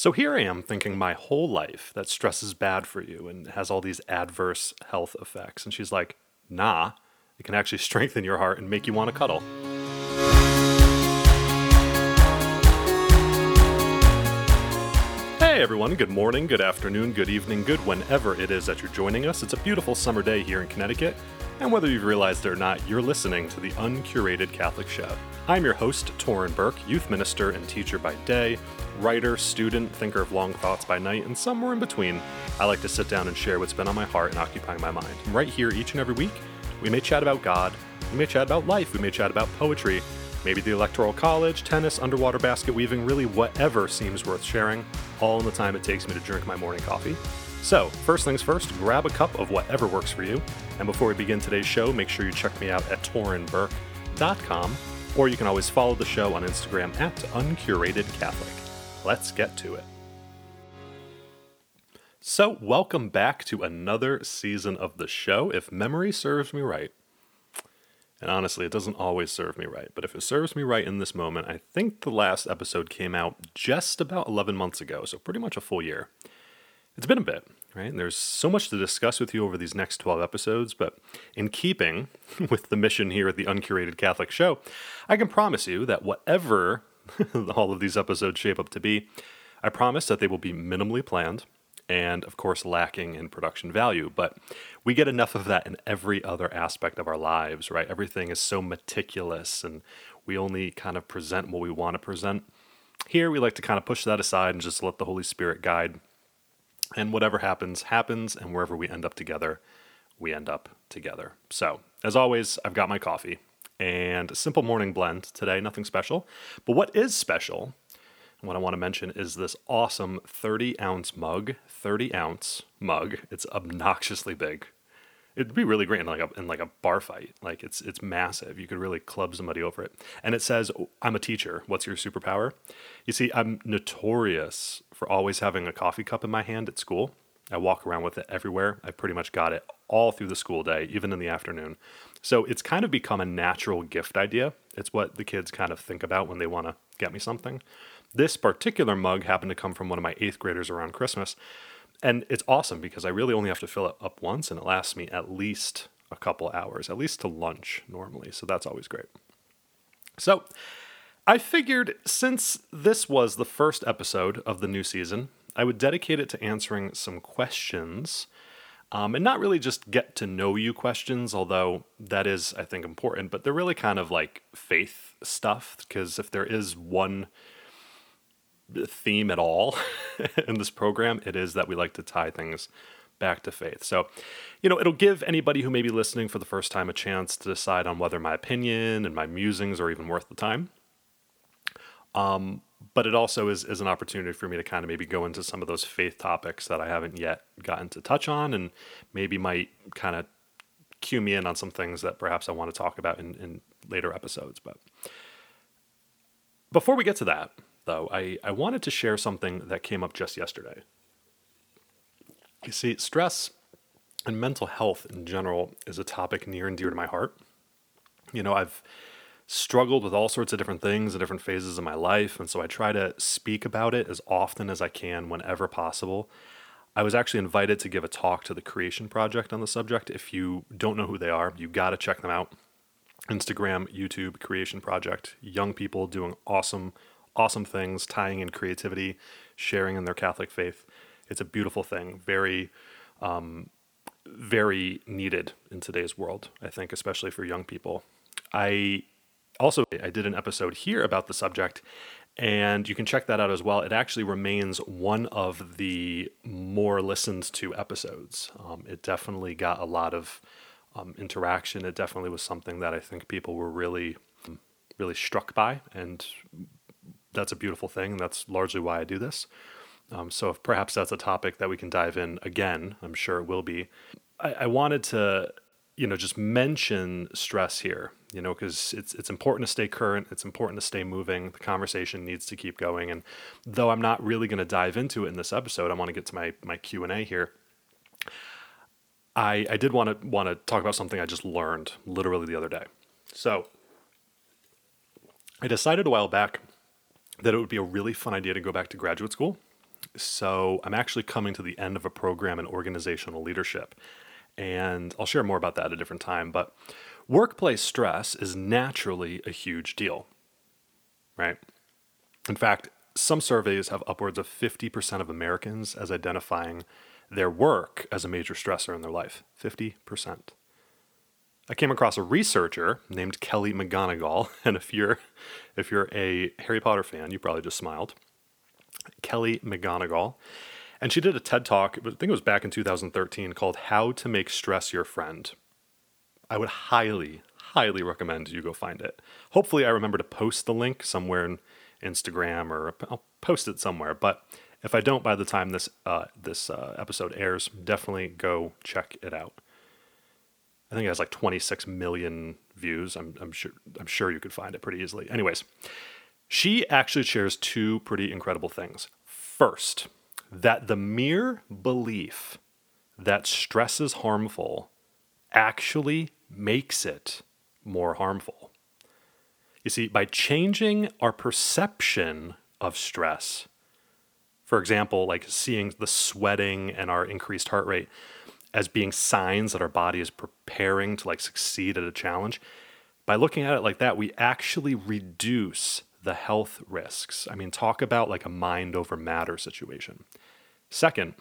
So here I am thinking my whole life that stress is bad for you and has all these adverse health effects. And she's like, nah, it can actually strengthen your heart and make you want to cuddle. Hey everyone, good morning, good afternoon, good evening, good whenever it is that you're joining us. It's a beautiful summer day here in Connecticut, and whether you've realized it or not, you're listening to the Uncurated Catholic Show. I'm your host, Torin Bourke, youth minister and teacher by day, writer, student, thinker of long thoughts by night, and somewhere in between. I like to sit down and share what's been on my heart and occupying my mind. Right here, each and every week, we may chat about God, we may chat about life, we may chat about poetry, maybe the Electoral College, tennis, underwater basket weaving, really whatever seems worth sharing, all in the time it takes me to drink my morning coffee. So, first things first, grab a cup of whatever works for you. And before we begin today's show, make sure you check me out at torinbourke.com, or you can always follow the show on Instagram at uncuratedcatholic. Let's get to it. So, welcome back to another season of the show, if memory serves me right. And honestly, it doesn't always serve me right, but if it serves me right in this moment, I think the last episode came out just about 11 months ago, so pretty much a full year. It's been a bit, right? And there's so much to discuss with you over these next 12 episodes, but in keeping with the mission here at the Uncurated Catholic Show, I can promise you that whatever all of these episodes shape up to be, I promise that they will be minimally planned and, of course, lacking in production value. But we get enough of that in every other aspect of our lives, right? Everything is so meticulous and we only kind of present what we want to present. Here, we like to kind of push that aside and just let the Holy Spirit guide. And whatever happens, happens. And wherever we end up together, we end up together. So, as always, I've got my coffee and a simple morning blend today, nothing special. But what is special, what I want to mention is this awesome 30 ounce mug, 30 ounce mug. It's obnoxiously big. It'd be really great in like a in like a bar fight. Like it's it's massive. You could really club somebody over it. And it says, "I'm a teacher. What's your superpower?" You see, I'm notorious for always having a coffee cup in my hand at school. I walk around with it everywhere. I pretty much got it all through the school day, even in the afternoon. So it's kind of become a natural gift idea. It's what the kids kind of think about when they want to get me something. This particular mug happened to come from one of my eighth graders around Christmas. And it's awesome because I really only have to fill it up once and it lasts me at least a couple hours, at least to lunch normally. So that's always great. So I figured since this was the first episode of the new season, I would dedicate it to answering some questions um, and not really just get to know you questions, although that is, I think, important, but they're really kind of like faith stuff. Because if there is one theme at all in this program, it is that we like to tie things back to faith. So, you know, it'll give anybody who may be listening for the first time a chance to decide on whether my opinion and my musings are even worth the time. Um, but it also is, is an opportunity for me to kind of maybe go into some of those faith topics that I haven't yet gotten to touch on and maybe might kind of cue me in on some things that perhaps I want to talk about in, in later episodes. But before we get to that, though, I, I wanted to share something that came up just yesterday. You see, stress and mental health in general is a topic near and dear to my heart. You know, I've struggled with all sorts of different things in different phases of my life. And so I try to speak about it as often as I can whenever possible. I was actually invited to give a talk to the Creation Project on the subject. If you don't know who they are, you got to check them out. Instagram, YouTube, Creation Project, young people doing awesome, awesome things, tying in creativity, sharing in their Catholic faith. It's a beautiful thing, very, um, very needed in today's world, I think, especially for young people. I also, I did an episode here about the subject, and you can check that out as well. It actually remains one of the more listened to episodes. Um, it definitely got a lot of um, interaction. It definitely was something that I think people were really, really struck by, and that's a beautiful thing. That's largely why I do this. Um, so, if perhaps that's a topic that we can dive in again, I'm sure it will be. I, I wanted to, you know, just mention stress here you know, because it's it's important to stay current. It's important to stay moving. The conversation needs to keep going. And though I'm not really going to dive into it in this episode, I want to get to my my Q and A here. I I did want to want to talk about something I just learned literally the other day. So I decided a while back that it would be a really fun idea to go back to graduate school. So I'm actually coming to the end of a program in organizational leadership. And I'll share more about that at a different time. But workplace stress is naturally a huge deal, right? In fact, some surveys have upwards of 50% of Americans as identifying their work as a major stressor in their life. 50%. I came across a researcher named Kelly McGonigal, and if you're if you're a Harry Potter fan, you probably just smiled. Kelly McGonigal, and she did a TED talk. I think it was back in 2013 called "How to Make Stress Your Friend." I would highly, highly recommend you go find it. Hopefully, I remember to post the link somewhere in Instagram or I'll post it somewhere. But if I don't by the time this uh, this uh, episode airs, definitely go check it out. I think it has like 26 million views. I'm, I'm sure I'm sure you could find it pretty easily. Anyways, she actually shares two pretty incredible things. First, that the mere belief that stress is harmful actually makes it more harmful. You see, by changing our perception of stress, for example, like seeing the sweating and our increased heart rate as being signs that our body is preparing to like succeed at a challenge, by looking at it like that, we actually reduce the health risks. I mean, talk about like a mind over matter situation. Second,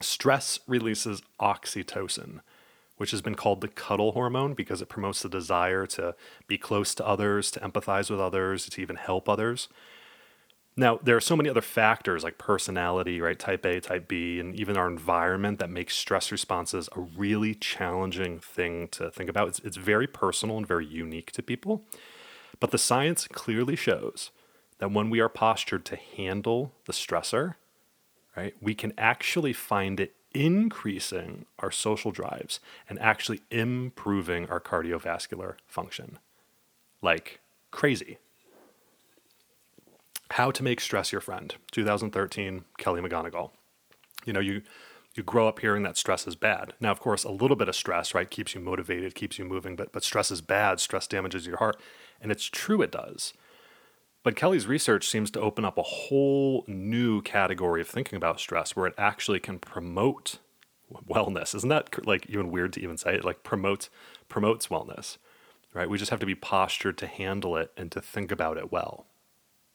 stress releases oxytocin, which has been called the cuddle hormone because it promotes the desire to be close to others, to empathize with others, to even help others. Now, there are so many other factors like personality, right? Type A, type B, and even our environment that makes stress responses a really challenging thing to think about. It's, it's very personal and very unique to people. But the science clearly shows that when we are postured to handle the stressor, right, we can actually find it increasing our social drives and actually improving our cardiovascular function like crazy. How to Make Stress Your Friend, 2013, Kelly McGonigal. You know, you you grow up hearing that stress is bad. Now, of course, a little bit of stress, right, keeps you motivated, keeps you moving, but but stress is bad. Stress damages your heart, and it's true it does. But Kelly's research seems to open up a whole new category of thinking about stress where it actually can promote wellness. Isn't that like even weird to even say it? Like promotes promotes wellness, right? We just have to be postured to handle it and to think about it well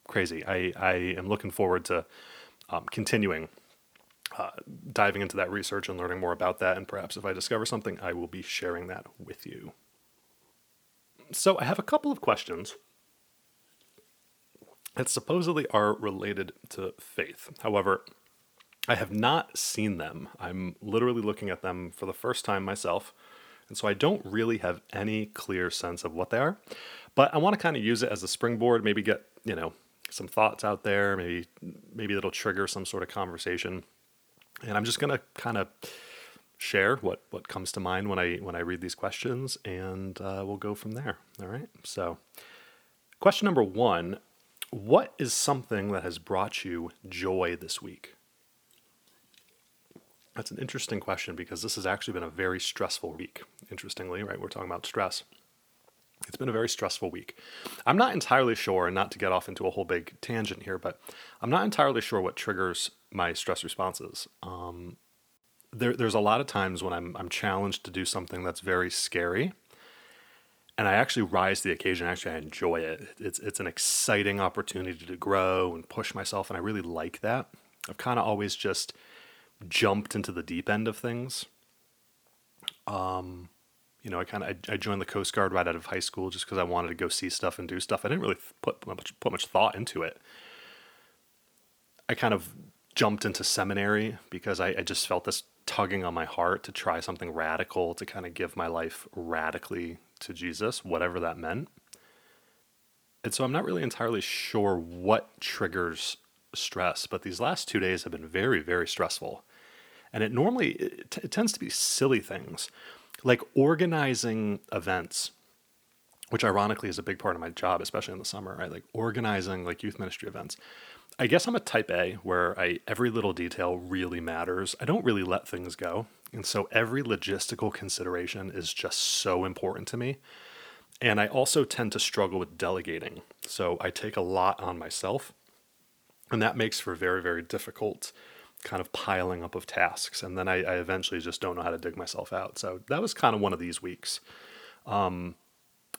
crazy. I, I am looking forward to um, continuing uh, diving into that research and learning more about that. And perhaps if I discover something, I will be sharing that with you. So I have a couple of questions that supposedly are related to faith. However, I have not seen them. I'm literally looking at them for the first time myself. And so I don't really have any clear sense of what they are. But I want to kind of use it as a springboard, maybe get, you know, some thoughts out there. Maybe maybe it'll trigger some sort of conversation. And I'm just gonna kind of share what what comes to mind when I when I read these questions, and uh, we'll go from there. All right. So, question number one: What is something that has brought you joy this week? That's an interesting question because this has actually been a very stressful week. Interestingly, right? We're talking about stress. It's been a very stressful week. I'm not entirely sure, and not to get off into a whole big tangent here, but I'm not entirely sure what triggers my stress responses. Um, there, there's a lot of times when I'm, I'm challenged to do something that's very scary, and I actually rise to the occasion. Actually, I enjoy it. It's it's an exciting opportunity to grow and push myself, and I really like that. I've kind of always just jumped into the deep end of things. Um, you know, I kind of I, joined the Coast Guard right out of high school just because I wanted to go see stuff and do stuff. I didn't really put much put much thought into it. I kind of jumped into seminary because I, I just felt this tugging on my heart to try something radical to kind of give my life radically to Jesus, whatever that meant. And so I'm not really entirely sure what triggers stress, but these last two days have been very, very stressful. And it normally it, t- it tends to be silly things like organizing events which ironically is a big part of my job especially in the summer right? Like organizing like youth ministry events. I guess i'm a type a where i every little detail really matters. I don't really let things go. And so every logistical consideration is just so important to me. And i also tend to struggle with delegating. So i take a lot on myself And that makes for very, very difficult kind of piling up of tasks. And then I, I eventually just don't know how to dig myself out. So that was kind of one of these weeks. Um,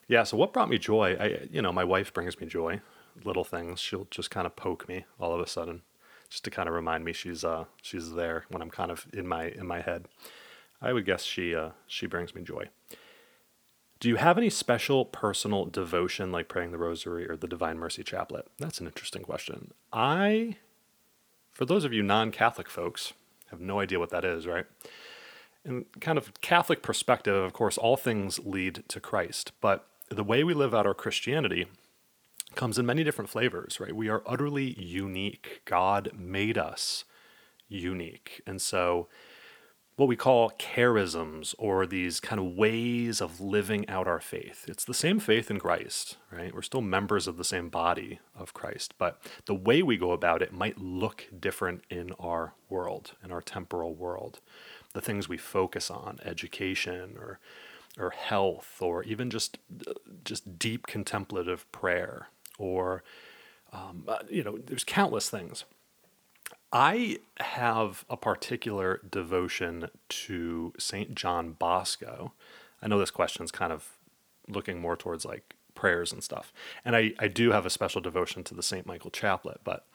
yeah. So what brought me joy? I, you know, my wife brings me joy, little things. She'll just kind of poke me all of a sudden just to kind of remind me she's, uh, she's there when I'm kind of in my, in my head. I would guess she, uh, she brings me joy. Do you have any special personal devotion like praying the rosary or the Divine Mercy Chaplet? That's an interesting question. I, for those of you non Catholic folks, have no idea what that is, right? In kind of Catholic perspective, of course, all things lead to Christ, but the way we live out our Christianity comes in many different flavors, right? We are utterly unique. God made us unique. And so what we call charisms or these kind of ways of living out our faith. It's the same faith in Christ, right? We're still members of the same body of Christ, but the way we go about it might look different in our world, in our temporal world. The things we focus on, education or or health or even just just deep contemplative prayer or um, uh, you know, there's countless things. I have a particular devotion to St. John Bosco. I know this question's kind of looking more towards like prayers and stuff. And I, I do have a special devotion to the St. Michael Chaplet. But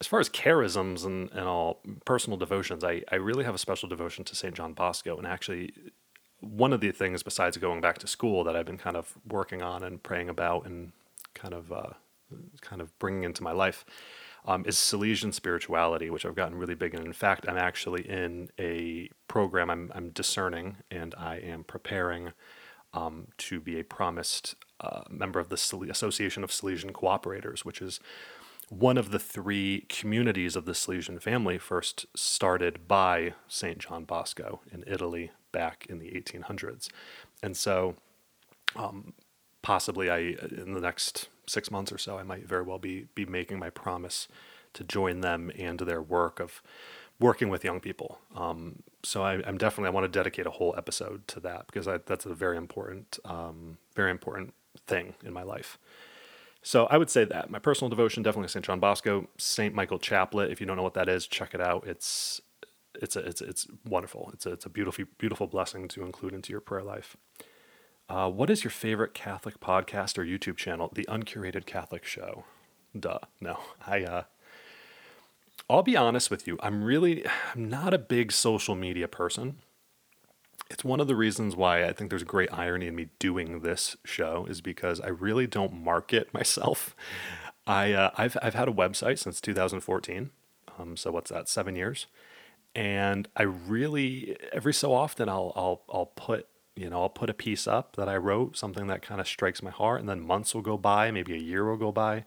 as far as charisms and, and all personal devotions, I, I really have a special devotion to St. John Bosco. And actually, one of the things besides going back to school that I've been kind of working on and praying about and kind of uh, kind of bringing into my life um, is Salesian spirituality, which I've gotten really big in. In fact, I'm actually in a program I'm, I'm discerning and I am preparing um, to be a promised uh, member of the Association of Salesian Cooperators, which is one of the three communities of the Salesian family first started by St. John Bosco in Italy back in the 1800s. And so, um, possibly, I in the next six months or so, I might very well be be making my promise to join them and their work of working with young people. Um, so I, am definitely I want to dedicate a whole episode to that because I, that's a very important, um, very important thing in my life. So I would say that my personal devotion definitely St. John Bosco, St. Michael Chaplet. If you don't know what that is, check it out. It's it's a, it's it's wonderful. It's a, it's a beautiful beautiful blessing to include into your prayer life. Uh, what is your favorite Catholic podcast or YouTube channel? The Uncurated Catholic Show. Duh. No, I. Uh, I'll be honest with you. I'm really, I'm not a big social media person. It's one of the reasons why I think there's great irony in me doing this show is because I really don't market myself. I uh, I've I've had a website since 2014. Um, so what's that? Seven years. And I really every so often I'll I'll I'll put you know, I'll put a piece up that I wrote, something that kind of strikes my heart, and then months will go by, maybe a year will go by.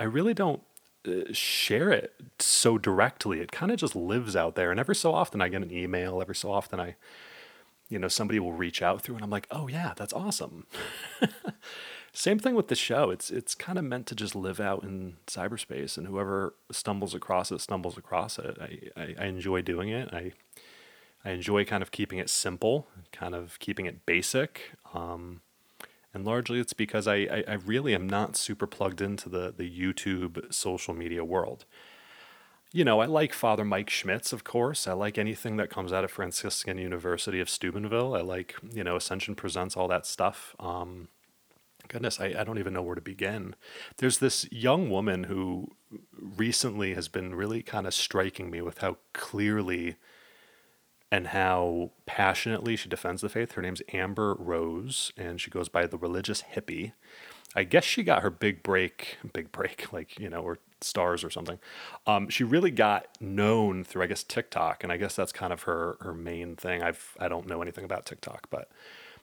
I really don't uh, share it so directly. It kind of just lives out there. And every so often I get an email, every so often I, you know, somebody will reach out through and I'm like, oh yeah, that's awesome. Same thing with the show. It's it's kind of meant to just live out in cyberspace, and whoever stumbles across it stumbles across it. I, I, I enjoy doing it. I I enjoy kind of keeping it simple, kind of keeping it basic. Um, and largely it's because I, I, I, really am not super plugged into the, the YouTube social media world. You know, I like Father Mike Schmitz, of course. I like anything that comes out of Franciscan University of Steubenville. I like, you know, Ascension Presents, all that stuff. Um, goodness, I, I don't even know where to begin. There's this young woman who recently has been really kind of striking me with how clearly and how passionately she defends the faith. Her name's Amber Rose, and she goes by the religious hippie. I guess she got her big break, big break, like, you know, or stars or something. Um, she really got known through, I guess, TikTok, and I guess that's kind of her her main thing. I've I don't know anything about TikTok, but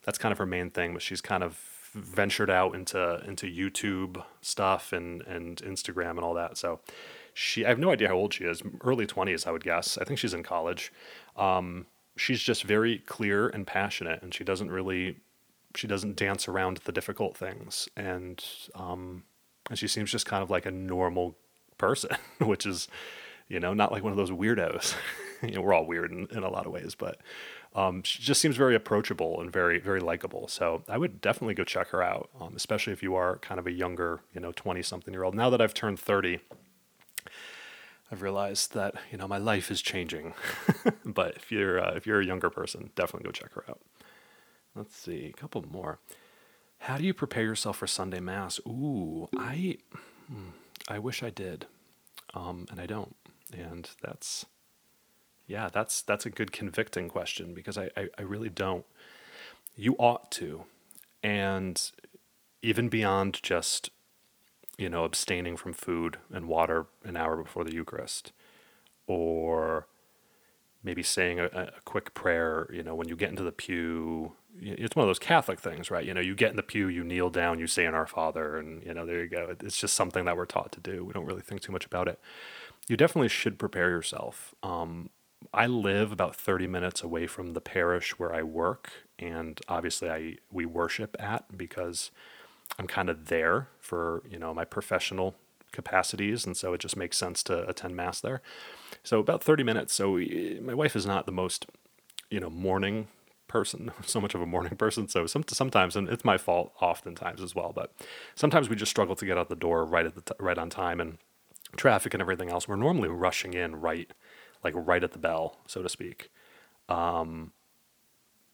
that's kind of her main thing. But she's kind of ventured out into into YouTube stuff and and Instagram and all that. So she I have no idea how old she is, early twenties, I would guess. I think she's in college. Um, she's just very clear and passionate, and she doesn't really she doesn't dance around the difficult things, and um, and she seems just kind of like a normal person, which is you know not like one of those weirdos. you know, we're all weird in, in a lot of ways, but um, she just seems very approachable and very very likable. So I would definitely go check her out, um, especially if you are kind of a younger, you know, twenty something year old. Now that I've turned thirty, I've realized that you know my life is changing. but if you're uh, if you're a younger person, definitely go check her out. Let's see, a couple more. How do you prepare yourself for Sunday Mass? Ooh, I, hmm, I wish I did, um, and I don't. And that's, yeah, that's that's a good convicting question because I, I, I really don't. You ought to, and even beyond just you know, abstaining from food and water an hour before the Eucharist, or maybe saying a, a, quick prayer, you know, when you get into the pew. It's one of those Catholic things, right? You know, you get in the pew, you kneel down, you say in Our Father, and, you know, there you go. It's just something that we're taught to do. We don't really think too much about it. You definitely should prepare yourself. Um, I live about 30 minutes away from the parish where I work, and obviously I we worship at because I'm kind of there for you know my professional capacities, and so it just makes sense to attend mass there. So about 30 minutes. So we, my wife is not the most you know morning person, so much of a morning person. So some, sometimes, and it's my fault oftentimes as well, but sometimes we just struggle to get out the door right at the t- right on time and traffic and everything else. We're normally rushing in right, like right at the bell, so to speak. Um,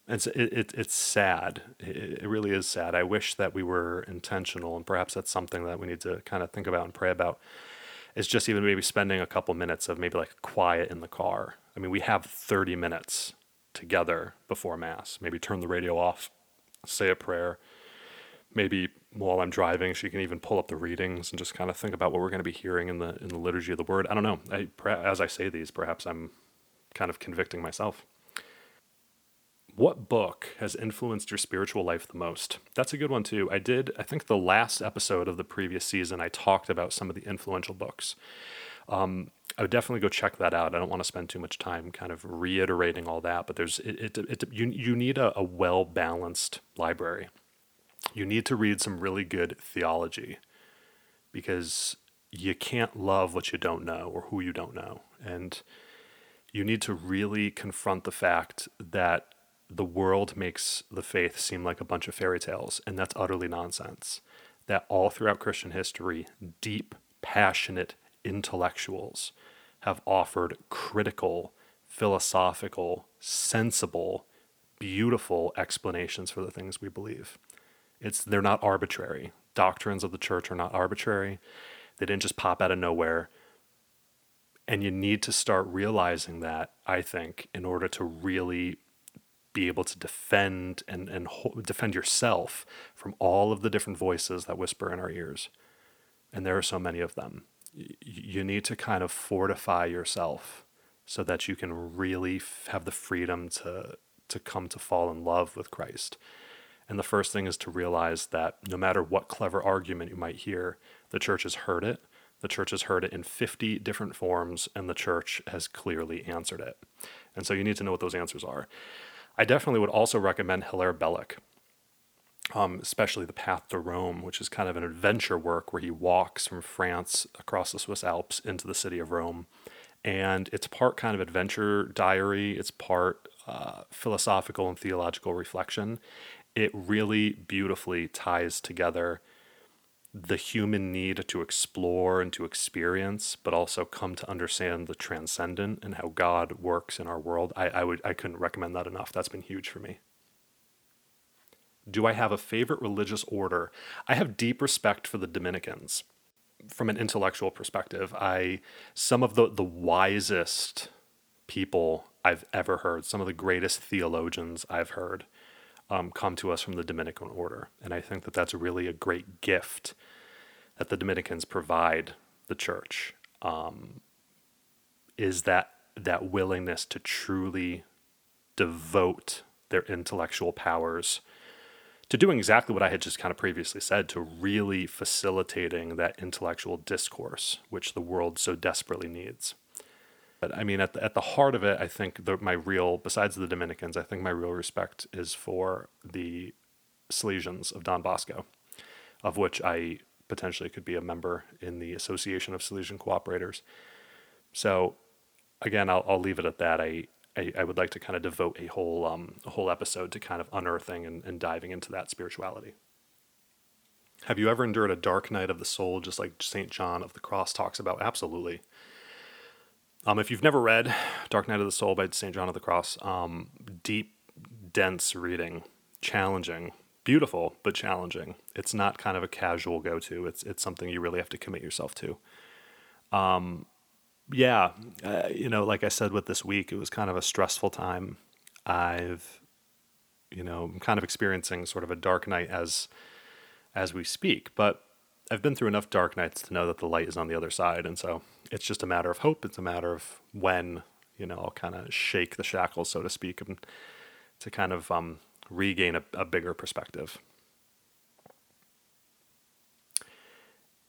it's it, it, it's sad. It, it really is sad. I wish that we were intentional, and perhaps that's something that we need to kind of think about and pray about. Is just even maybe spending a couple minutes of maybe like quiet in the car. I mean, we have 30 minutes together before Mass. Maybe turn the radio off, say a prayer. Maybe while I'm driving, she can even pull up the readings and just kind of think about what we're going to be hearing in the in the liturgy of the Word. I don't know. I, as I say these, perhaps I'm kind of convicting myself. What book has influenced your spiritual life the most? That's a good one too. I did, I think the last episode of the previous season, I talked about some of the influential books. Um, I would definitely go check that out. I don't want to spend too much time kind of reiterating all that, but there's it, it, it you you need a, a well balanced library. You need to read some really good theology because you can't love what you don't know or who you don't know, and you need to really confront the fact that the world makes the faith seem like a bunch of fairy tales, and that's utterly nonsense. That all throughout Christian history, deep, passionate intellectuals have offered critical, philosophical, sensible, beautiful explanations for the things we believe. It's they're not arbitrary. Doctrines of the church are not arbitrary. They didn't just pop out of nowhere. And you need to start realizing that, I think, in order to really be able to defend and, and ho- defend yourself from all of the different voices that whisper in our ears. And there are so many of them. You need to kind of fortify yourself so that you can really f- have the freedom to, to come to fall in love with Christ. And the first thing is to realize that no matter what clever argument you might hear, the church has heard it. The church has heard it in 50 different forms, and the church has clearly answered it. And so you need to know what those answers are. I definitely would also recommend Hilaire Belloc, um, especially The Path to Rome, which is kind of an adventure work where he walks from France across the Swiss Alps into the city of Rome. And it's part kind of adventure diary, it's part uh, philosophical and theological reflection. It really beautifully ties together the human need to explore and to experience, but also come to understand the transcendent and how God works in our world. I, I would I couldn't recommend that enough. That's been huge for me. Do I have a favorite religious order? I have deep respect for the Dominicans. From an intellectual perspective, I some of the, the wisest people I've ever heard, some of the greatest theologians I've heard um, come to us from the Dominican order. And I think that that's really a great gift that the Dominicans provide the church um, is that that willingness to truly devote their intellectual powers to doing exactly what I had just kind of previously said, to really facilitating that intellectual discourse, which the world so desperately needs. But I mean, at the, at the heart of it, I think the, my real, besides the Dominicans, I think my real respect is for the Salesians of Don Bosco, of which I potentially could be a member in the Association of Salesian Cooperators. So, again, I'll, I'll leave it at that. I, I, I would like to kind of devote a whole um, a whole episode to kind of unearthing and, and diving into that spirituality. Have you ever endured a dark night of the soul, just like St. John of the Cross talks about? Absolutely. Um, if you've never read Dark Night of the Soul by St. John of the Cross, um, deep, dense reading, challenging, beautiful, but challenging. It's not kind of a casual go to, it's, it's something you really have to commit yourself to. Um, yeah, uh, you know, like I said with this week, it was kind of a stressful time. I've, you know, I'm kind of experiencing sort of a dark night as as we speak, but I've been through enough dark nights to know that the light is on the other side, and so it's just a matter of hope. It's a matter of when, you know, I'll kind of shake the shackles, so to speak, and to kind of um, regain a, a bigger perspective.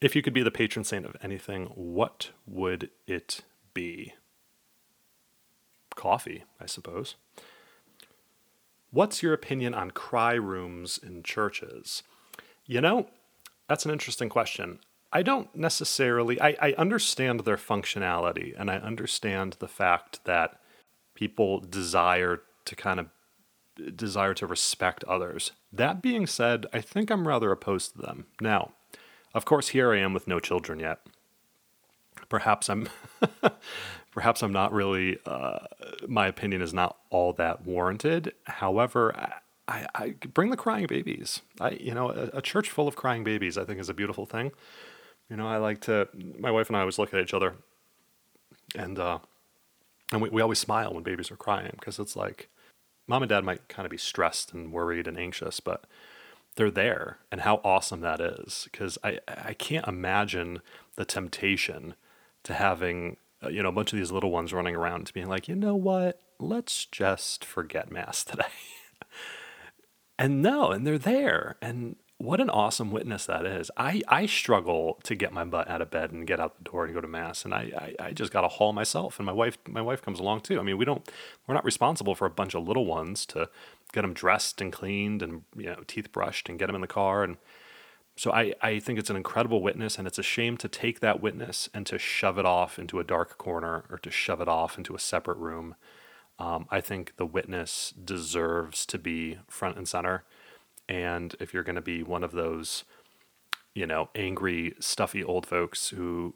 If you could be the patron saint of anything, what would it be? Coffee, I suppose. What's your opinion on cry rooms in churches? You know, that's an interesting question. I don't necessarily, I, I understand their functionality and I understand the fact that people desire to kind of desire to respect others. That being said, I think I'm rather opposed to them. Now, of course, here I am with no children yet. Perhaps I'm, perhaps I'm not really. Uh, my opinion is not all that warranted. However, I, I, bring the crying babies. I, you know, a, a church full of crying babies, I think, is a beautiful thing. You know, I like to. My wife and I always look at each other, and uh, and we, we always smile when babies are crying because it's like, mom and dad might kind of be stressed and worried and anxious, but they're there and how awesome that is because I, I can't imagine the temptation to having uh, you know a bunch of these little ones running around to being like you know what let's just forget mass today and no and they're there and what an awesome witness that is. I i struggle to get my butt out of bed and get out the door and go to mass and i i, I just got to haul myself and my wife my wife comes along too. I mean we don't we're not responsible for a bunch of little ones to get them dressed and cleaned and you know teeth brushed and get them in the car and so I, I think it's an incredible witness and it's a shame to take that witness and to shove it off into a dark corner or to shove it off into a separate room. Um, i think the witness deserves to be front and center and if you're going to be one of those you know angry stuffy old folks who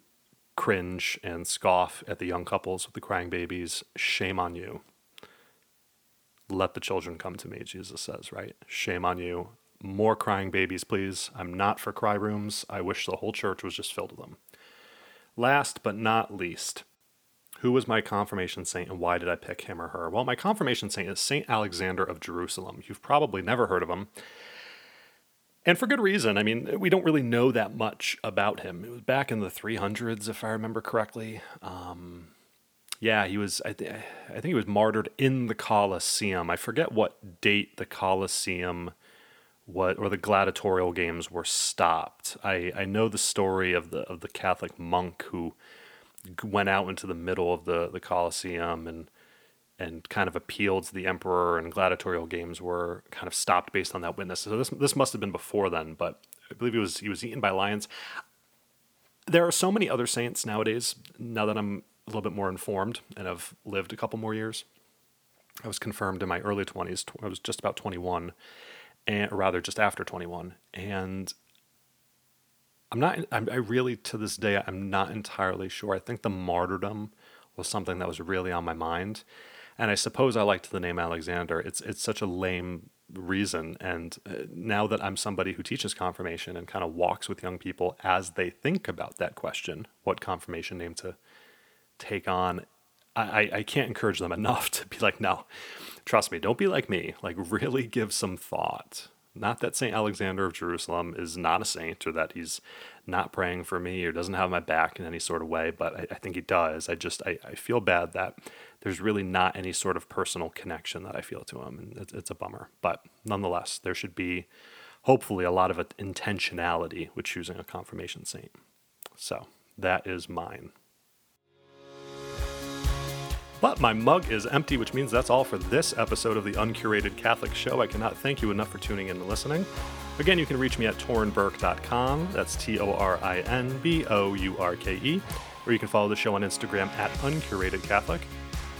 cringe and scoff at the young couples with the crying babies shame on you let the children come to me, Jesus says, right? Shame on you. More crying babies, please. I'm not for cry rooms. I wish the whole church was just filled with them. Last but not least, who was my confirmation saint and why did I pick him or her? Well, my confirmation saint is Saint Alexander of Jerusalem. You've probably never heard of him. And for good reason. I mean, we don't really know that much about him. It was back in the 300s, if I remember correctly. Um, yeah, he was. I, th- I think he was martyred in the Colosseum. I forget what date the Colosseum, what or the gladiatorial games were stopped. I, I know the story of the of the Catholic monk who went out into the middle of the the Colosseum and and kind of appealed to the emperor. And gladiatorial games were kind of stopped based on that witness. So this this must have been before then, but I believe he was he was eaten by lions. There are so many other saints nowadays. Now that I'm a little bit more informed and have lived a couple more years. I was confirmed in my early 20s. I was just about 21, and or rather just after 21. And I'm not, I'm, I really, to this day, I'm not entirely sure. I think the martyrdom was something that was really on my mind. And I suppose I liked the name Alexander. It's, it's such a lame reason. And uh, now that I'm somebody who teaches confirmation and kind of walks with young people as they think about that question, what confirmation name to take on I, I can't encourage them enough to be like, no, trust me, don't be like me. Like, really give some thought. Not that St. Alexander of Jerusalem is not a saint or that he's not praying for me or doesn't have my back in any sort of way, but I, I think he does. I just, I, I feel bad that there's really not any sort of personal connection that I feel to him. And it's, it's a bummer. But nonetheless, there should be hopefully a lot of intentionality with choosing a confirmation saint. So that is mine. But my mug is empty, which means that's all for this episode of the Uncurated Catholic Show. I cannot thank you enough for tuning in and listening. Again, you can reach me at torinbourke.com. That's T O R I N B O U R K E. Or you can follow the show on Instagram at Uncurated Catholic.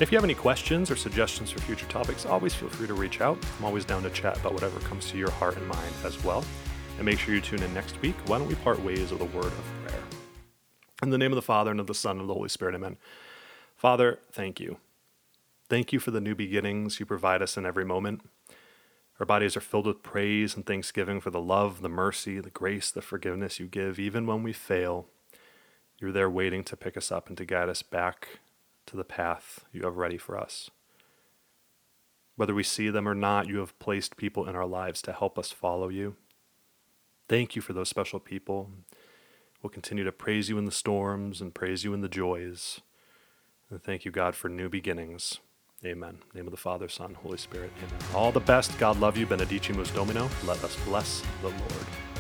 If you have any questions or suggestions for future topics, always feel free to reach out. I'm always down to chat about whatever comes to your heart and mind as well. And make sure you tune in next week. Why don't we part ways with a word of prayer? In the name of the Father, and of the Son, and of the Holy Spirit, amen. Father, thank you. Thank you for the new beginnings you provide us in every moment. Our bodies are filled with praise and thanksgiving for the love, the mercy, the grace, the forgiveness you give, even when we fail. You're there waiting to pick us up and to guide us back to the path you have ready for us. Whether we see them or not, you have placed people in our lives to help us follow you. Thank you for those special people. We'll continue to praise you in the storms and praise you in the joys. And thank you, God, for new beginnings. Amen. name of the Father, Son, Holy Spirit. Amen. All the best. God love you. Benedicamus Domino. Let us bless the Lord.